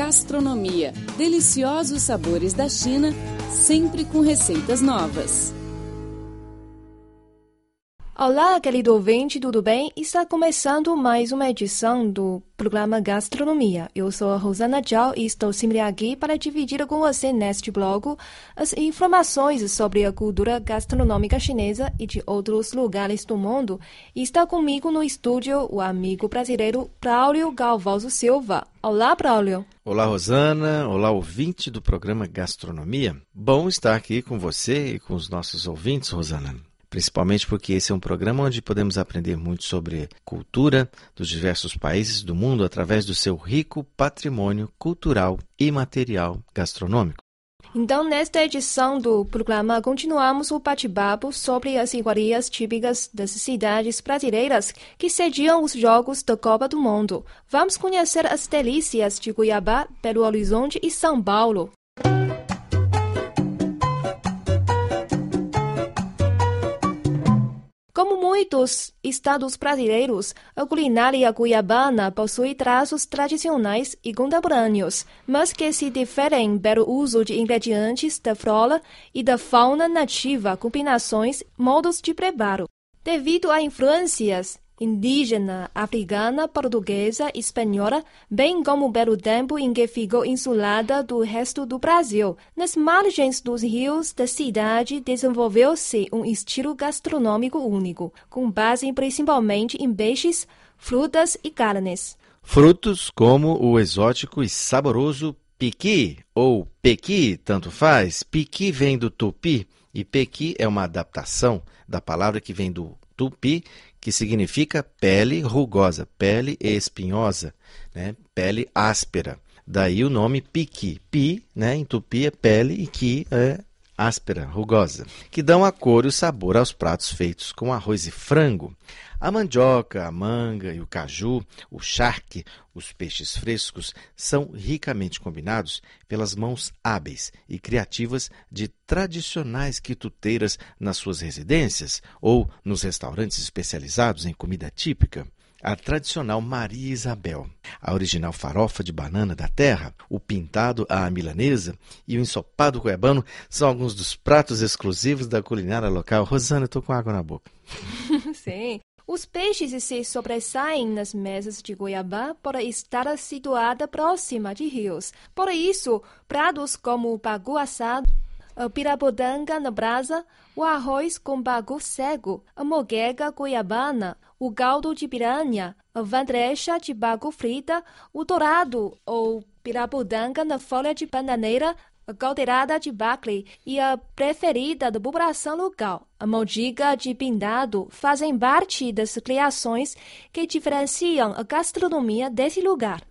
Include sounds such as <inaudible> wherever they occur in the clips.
Gastronomia. Deliciosos sabores da China, sempre com receitas novas. Olá, querido ouvinte, tudo bem? Está começando mais uma edição do programa Gastronomia. Eu sou a Rosana Zhao e estou sempre aqui para dividir com você neste blog as informações sobre a cultura gastronômica chinesa e de outros lugares do mundo. E está comigo no estúdio o amigo brasileiro Braulio Galvoso Silva. Olá, Braulio. Olá, Rosana. Olá, ouvinte do programa Gastronomia. Bom estar aqui com você e com os nossos ouvintes, Rosana principalmente porque esse é um programa onde podemos aprender muito sobre cultura dos diversos países do mundo através do seu rico patrimônio cultural e material gastronômico. Então, nesta edição do programa, continuamos o bate-papo sobre as iguarias típicas das cidades brasileiras que sediam os Jogos da Copa do Mundo. Vamos conhecer as delícias de Cuiabá, Belo Horizonte e São Paulo. Muitos estados brasileiros, a culinária cuiabana possui traços tradicionais e contemporâneos, mas que se diferem pelo uso de ingredientes da flora e da fauna nativa, combinações, modos de preparo. Devido a influências indígena, africana, portuguesa, espanhola, bem como pelo tempo em que ficou insulada do resto do Brasil. Nas margens dos rios da cidade desenvolveu-se um estilo gastronômico único, com base principalmente em peixes, frutas e carnes. Frutos como o exótico e saboroso piqui ou pequi, tanto faz. Piqui vem do tupi e pequi é uma adaptação da palavra que vem do tupi, que significa pele rugosa, pele espinhosa, né? pele áspera. Daí o nome piqui. Pi, né, em tupi é pele e qui é áspera, rugosa, que dão a cor e o sabor aos pratos feitos com arroz e frango. A mandioca, a manga e o caju, o charque, os peixes frescos são ricamente combinados pelas mãos hábeis e criativas de tradicionais quituteiras nas suas residências ou nos restaurantes especializados em comida típica a tradicional Maria Isabel, a original farofa de banana da terra, o pintado à milanesa e o ensopado cuiabano são alguns dos pratos exclusivos da culinária local. Rosana, estou com água na boca. <laughs> Sim. Os peixes se sobressaem nas mesas de Goiabá por estar situada próxima de rios. Por isso, pratos como o bagu assado, a pirabodanga na brasa, o arroz com bagu cego, a moquega goiabana, o caldo de piranha, a vandrecha de bagu frita, o dourado ou pirabudanga na folha de bananeira, a caldeirada de Bacley e a preferida da população local, a maldiga de pindado, fazem parte das criações que diferenciam a gastronomia desse lugar.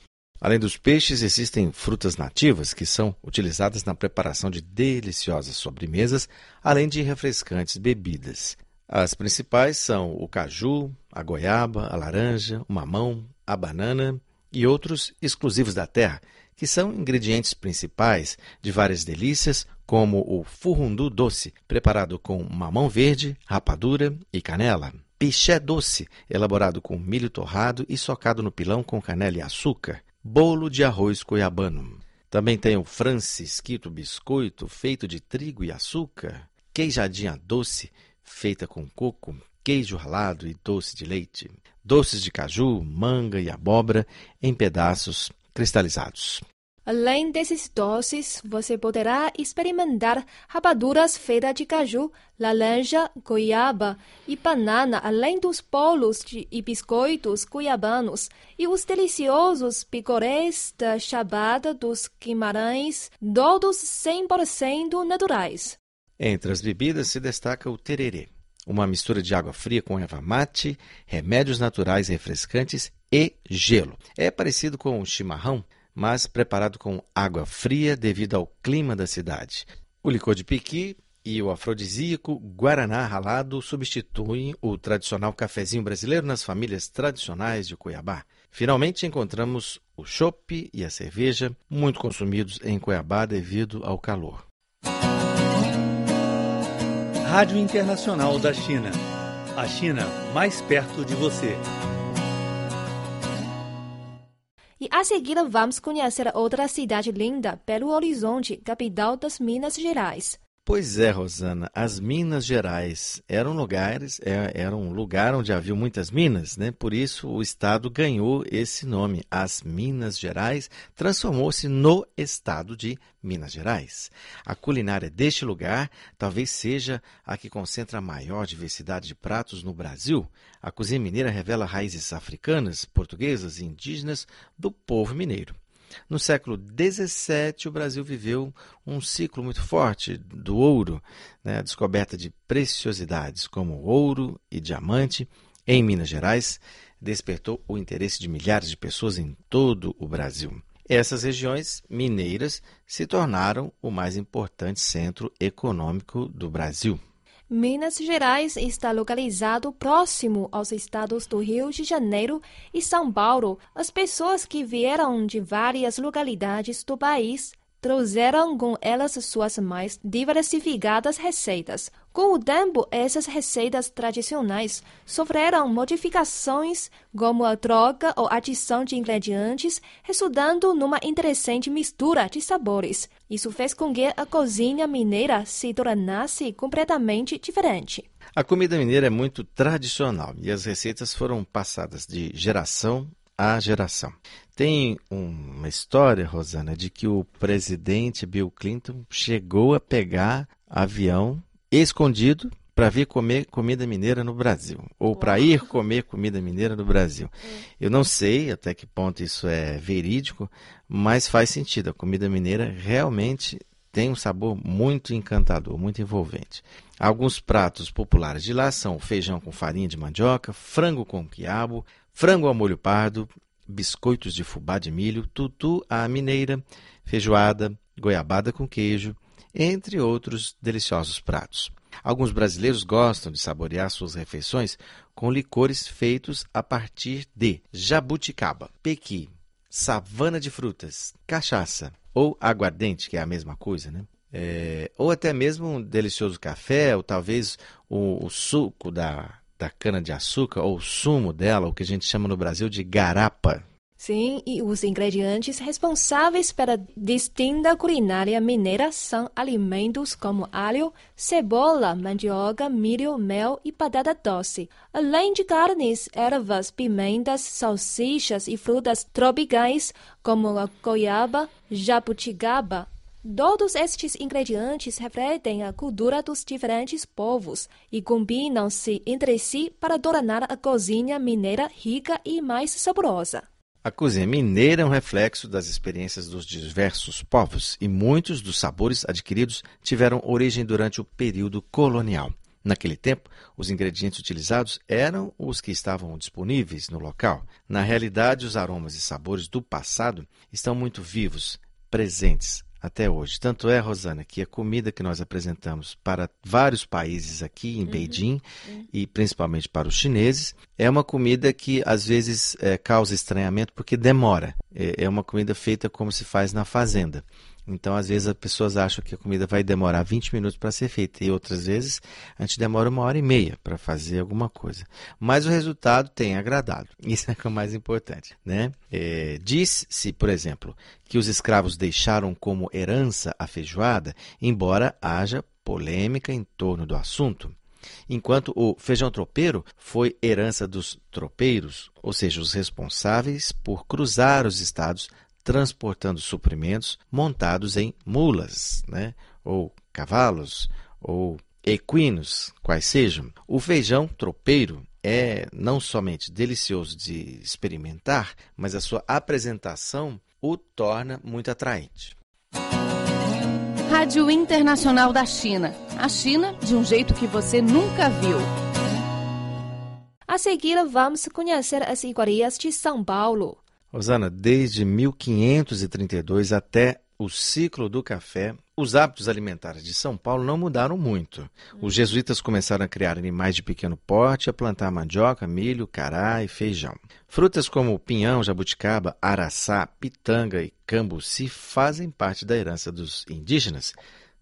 Além dos peixes, existem frutas nativas que são utilizadas na preparação de deliciosas sobremesas, além de refrescantes bebidas. As principais são o caju, a goiaba, a laranja, o mamão, a banana e outros exclusivos da terra, que são ingredientes principais de várias delícias, como o furundu doce, preparado com mamão verde, rapadura e canela. Piché doce, elaborado com milho torrado e socado no pilão com canela e açúcar. Bolo de arroz cuiabano. Também tem o francisquito biscoito, feito de trigo e açúcar. Queijadinha doce, feita com coco, queijo ralado e doce de leite, doces de caju, manga e abóbora em pedaços cristalizados. Além desses doces, você poderá experimentar rapaduras feitas de caju, laranja, goiaba e banana, além dos bolos de, e biscoitos cuiabanos e os deliciosos picorés da Chabada dos Guimarães, todos 100% naturais. Entre as bebidas se destaca o tererê, uma mistura de água fria com erva mate, remédios naturais refrescantes e gelo. É parecido com o chimarrão, mas preparado com água fria devido ao clima da cidade. O licor de piqui e o afrodisíaco guaraná ralado substituem o tradicional cafezinho brasileiro nas famílias tradicionais de Cuiabá. Finalmente encontramos o chopp e a cerveja, muito consumidos em Cuiabá devido ao calor. Rádio Internacional da China. A China mais perto de você. E a seguir vamos conhecer outra cidade linda, Belo Horizonte, capital das Minas Gerais. Pois é, Rosana, as Minas Gerais eram lugares, é, era um lugar onde havia muitas minas, né? Por isso o estado ganhou esse nome. As Minas Gerais transformou-se no estado de Minas Gerais. A culinária deste lugar talvez seja a que concentra a maior diversidade de pratos no Brasil. A cozinha mineira revela raízes africanas, portuguesas e indígenas do povo mineiro. No século XVII, o Brasil viveu um ciclo muito forte do ouro, né? a descoberta de preciosidades como ouro e diamante em Minas Gerais despertou o interesse de milhares de pessoas em todo o Brasil. Essas regiões mineiras se tornaram o mais importante centro econômico do Brasil. Minas Gerais está localizado próximo aos estados do Rio de Janeiro e São Paulo. As pessoas que vieram de várias localidades do país trouxeram com elas suas mais diversificadas receitas. Com o tempo, essas receitas tradicionais sofreram modificações, como a troca ou adição de ingredientes, resultando numa interessante mistura de sabores. Isso fez com que a cozinha mineira se tornasse completamente diferente. A comida mineira é muito tradicional e as receitas foram passadas de geração a geração. Tem uma história, Rosana, de que o presidente Bill Clinton chegou a pegar avião escondido para vir comer comida mineira no Brasil, ou para ir comer comida mineira no Brasil. Eu não sei até que ponto isso é verídico, mas faz sentido. A comida mineira realmente tem um sabor muito encantador, muito envolvente. Alguns pratos populares de lá são feijão com farinha de mandioca, frango com quiabo, frango ao molho pardo, biscoitos de fubá de milho, tutu à mineira, feijoada, goiabada com queijo, entre outros deliciosos pratos. Alguns brasileiros gostam de saborear suas refeições com licores feitos a partir de jabuticaba, pequi, savana de frutas, cachaça ou aguardente, que é a mesma coisa, né? É, ou até mesmo um delicioso café, ou talvez o, o suco da da cana-de-açúcar, ou sumo dela, o que a gente chama no Brasil de garapa. Sim, e os ingredientes responsáveis pela distinta culinária mineira são alimentos como alho, cebola, mandioca, milho, mel e batata doce, além de carnes, ervas, pimentas, salsichas e frutas tropicais como a goiaba, jabuticaba, Todos estes ingredientes refletem a cultura dos diferentes povos e combinam-se entre si para tornar a cozinha mineira rica e mais saborosa. A cozinha mineira é um reflexo das experiências dos diversos povos e muitos dos sabores adquiridos tiveram origem durante o período colonial. Naquele tempo, os ingredientes utilizados eram os que estavam disponíveis no local. Na realidade, os aromas e sabores do passado estão muito vivos, presentes até hoje. Tanto é, Rosana, que a comida que nós apresentamos para vários países aqui em uhum. Beijing uhum. e principalmente para os chineses é uma comida que às vezes é, causa estranhamento porque demora. É, é uma comida feita como se faz na fazenda. Então, às vezes, as pessoas acham que a comida vai demorar 20 minutos para ser feita, e outras vezes a gente demora uma hora e meia para fazer alguma coisa. Mas o resultado tem agradado. <laughs> Isso é, o mais importante. Né? É, Diz-se, por exemplo, que os escravos deixaram como herança a feijoada, embora haja polêmica em torno do assunto. Enquanto o feijão tropeiro foi herança dos tropeiros, ou seja, os responsáveis por cruzar os estados transportando suprimentos montados em mulas, né? ou cavalos, ou equinos, quais sejam. O feijão tropeiro é não somente delicioso de experimentar, mas a sua apresentação o torna muito atraente. Rádio Internacional da China. A China de um jeito que você nunca viu. A seguir, vamos conhecer as iguarias de São Paulo. Rosana, desde 1532 até o ciclo do café, os hábitos alimentares de São Paulo não mudaram muito. Os jesuítas começaram a criar animais de pequeno porte, a plantar mandioca, milho, cará e feijão. Frutas como pinhão, jabuticaba, araçá, pitanga e cambuci fazem parte da herança dos indígenas,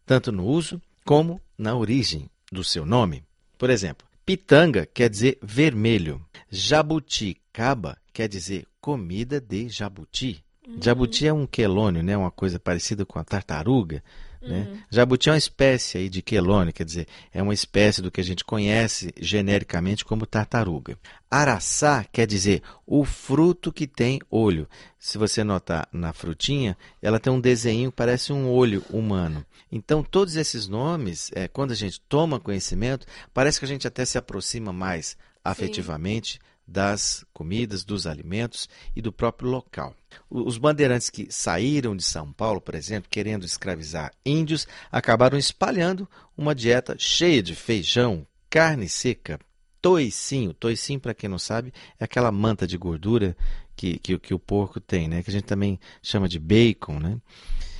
tanto no uso como na origem do seu nome. Por exemplo, pitanga quer dizer vermelho. Jabuticaba quer dizer comida de jabuti. Jabuti é um quelônio, né? Uma coisa parecida com a tartaruga. Né? Jabuti é uma espécie aí de quelônio, quer dizer, é uma espécie do que a gente conhece genericamente como tartaruga. Araçá quer dizer o fruto que tem olho. Se você notar na frutinha, ela tem um desenho que parece um olho humano. Então, todos esses nomes, é, quando a gente toma conhecimento, parece que a gente até se aproxima mais afetivamente das comidas, dos alimentos e do próprio local. Os bandeirantes que saíram de São Paulo, por exemplo, querendo escravizar índios, acabaram espalhando uma dieta cheia de feijão, carne seca, toicinho. Toicinho, para quem não sabe, é aquela manta de gordura que, que, que o porco tem, né? que a gente também chama de bacon. Né?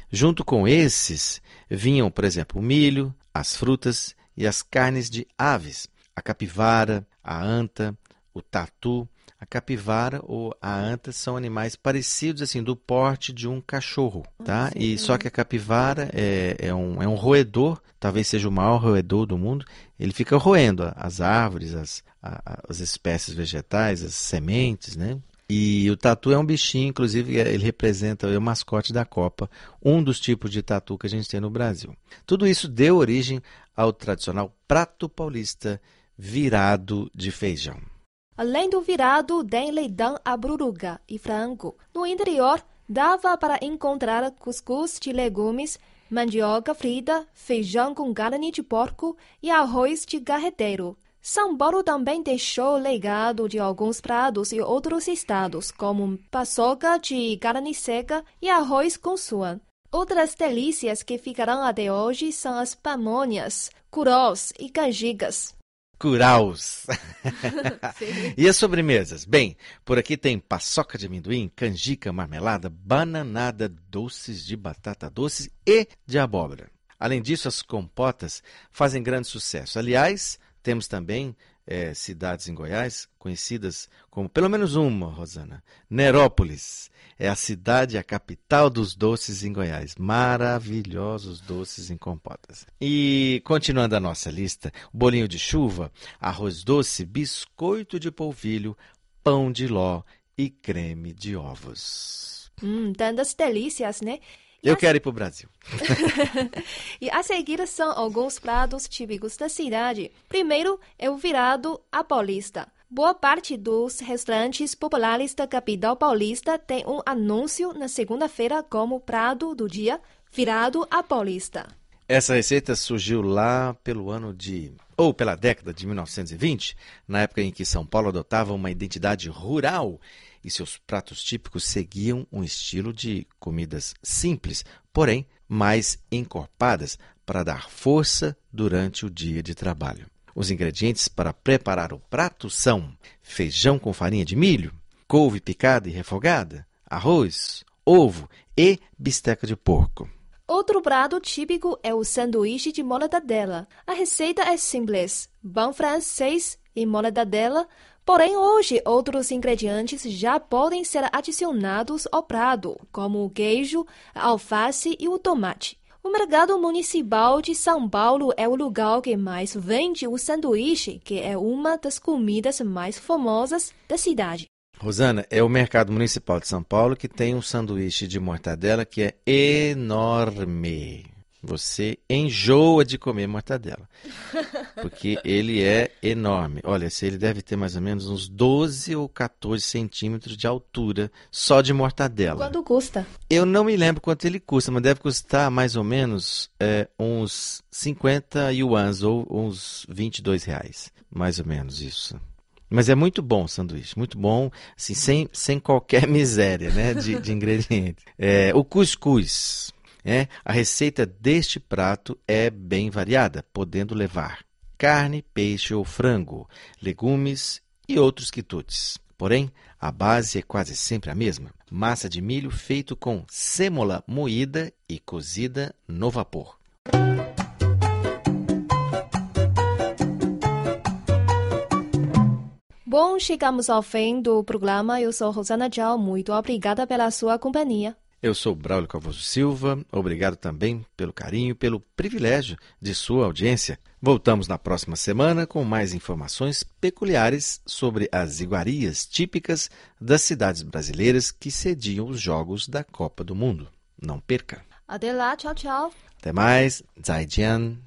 Junto com esses vinham, por exemplo, o milho, as frutas e as carnes de aves, a capivara, a anta, o tatu, a capivara ou a anta são animais parecidos assim do porte de um cachorro, tá? Ah, e só que a capivara é, é, um, é um roedor, talvez seja o maior roedor do mundo. Ele fica roendo as árvores, as, as espécies vegetais, as sementes, né? E o tatu é um bichinho, inclusive ele representa o mascote da Copa, um dos tipos de tatu que a gente tem no Brasil. Tudo isso deu origem ao tradicional prato paulista virado de feijão. Além do virado, tem leitão à bruruga e frango. No interior, dava para encontrar cuscuz de legumes, mandioca frita, feijão com carne de porco e arroz de carreteiro. São Paulo também deixou legado de alguns pratos e outros estados, como paçoca de carne seca e arroz com suan. Outras delícias que ficarão até hoje são as pamonhas, curós e canjigas. Curaus. <laughs> e as sobremesas? Bem, por aqui tem paçoca de amendoim, canjica, marmelada, bananada, doces de batata doce e de abóbora. Além disso, as compotas fazem grande sucesso. Aliás, temos também é, cidades em Goiás conhecidas como, pelo menos uma, Rosana, Nerópolis. É a cidade, a capital dos doces em Goiás. Maravilhosos doces em compotas. E continuando a nossa lista, bolinho de chuva, arroz doce, biscoito de polvilho, pão de ló e creme de ovos. Hum, tantas delícias, né? Eu quero ir para o Brasil. <laughs> e a seguir são alguns pratos típicos da cidade. Primeiro é o virado a paulista. Boa parte dos restaurantes populares da capital paulista tem um anúncio na segunda-feira como prato do dia, virado a paulista. Essa receita surgiu lá pelo ano de ou pela década de 1920, na época em que São Paulo adotava uma identidade rural e seus pratos típicos seguiam um estilo de comidas simples, porém mais encorpadas para dar força durante o dia de trabalho. Os ingredientes para preparar o prato são feijão com farinha de milho, couve picada e refogada, arroz, ovo e bisteca de porco. Outro prato típico é o sanduíche de mortadela. A receita é simples: pão francês e mortadela. Porém, hoje outros ingredientes já podem ser adicionados ao prato, como o queijo, a alface e o tomate. O mercado municipal de São Paulo é o lugar que mais vende o sanduíche, que é uma das comidas mais famosas da cidade. Rosana, é o Mercado Municipal de São Paulo que tem um sanduíche de mortadela que é enorme. Você enjoa de comer mortadela. <laughs> Porque ele é enorme. Olha, ele deve ter mais ou menos uns 12 ou 14 centímetros de altura só de mortadela. Quanto custa? Eu não me lembro quanto ele custa, mas deve custar mais ou menos é, uns 50 yuans ou uns 22 reais. Mais ou menos isso. Mas é muito bom o sanduíche, muito bom, assim, sem, sem qualquer <laughs> miséria né, de, de ingredientes. É, o cuscuz. É, a receita deste prato é bem variada, podendo levar carne, peixe ou frango, legumes e outros quitutes. Porém, a base é quase sempre a mesma: massa de milho feito com sêmola moída e cozida no vapor. Bom, chegamos ao fim do programa. Eu sou Rosana Tchau. Muito obrigada pela sua companhia. Eu sou Braulio Calvoso Silva. Obrigado também pelo carinho, pelo privilégio de sua audiência. Voltamos na próxima semana com mais informações peculiares sobre as iguarias típicas das cidades brasileiras que sediam os Jogos da Copa do Mundo. Não perca! Até lá, tchau, tchau. Até mais. Zaijian.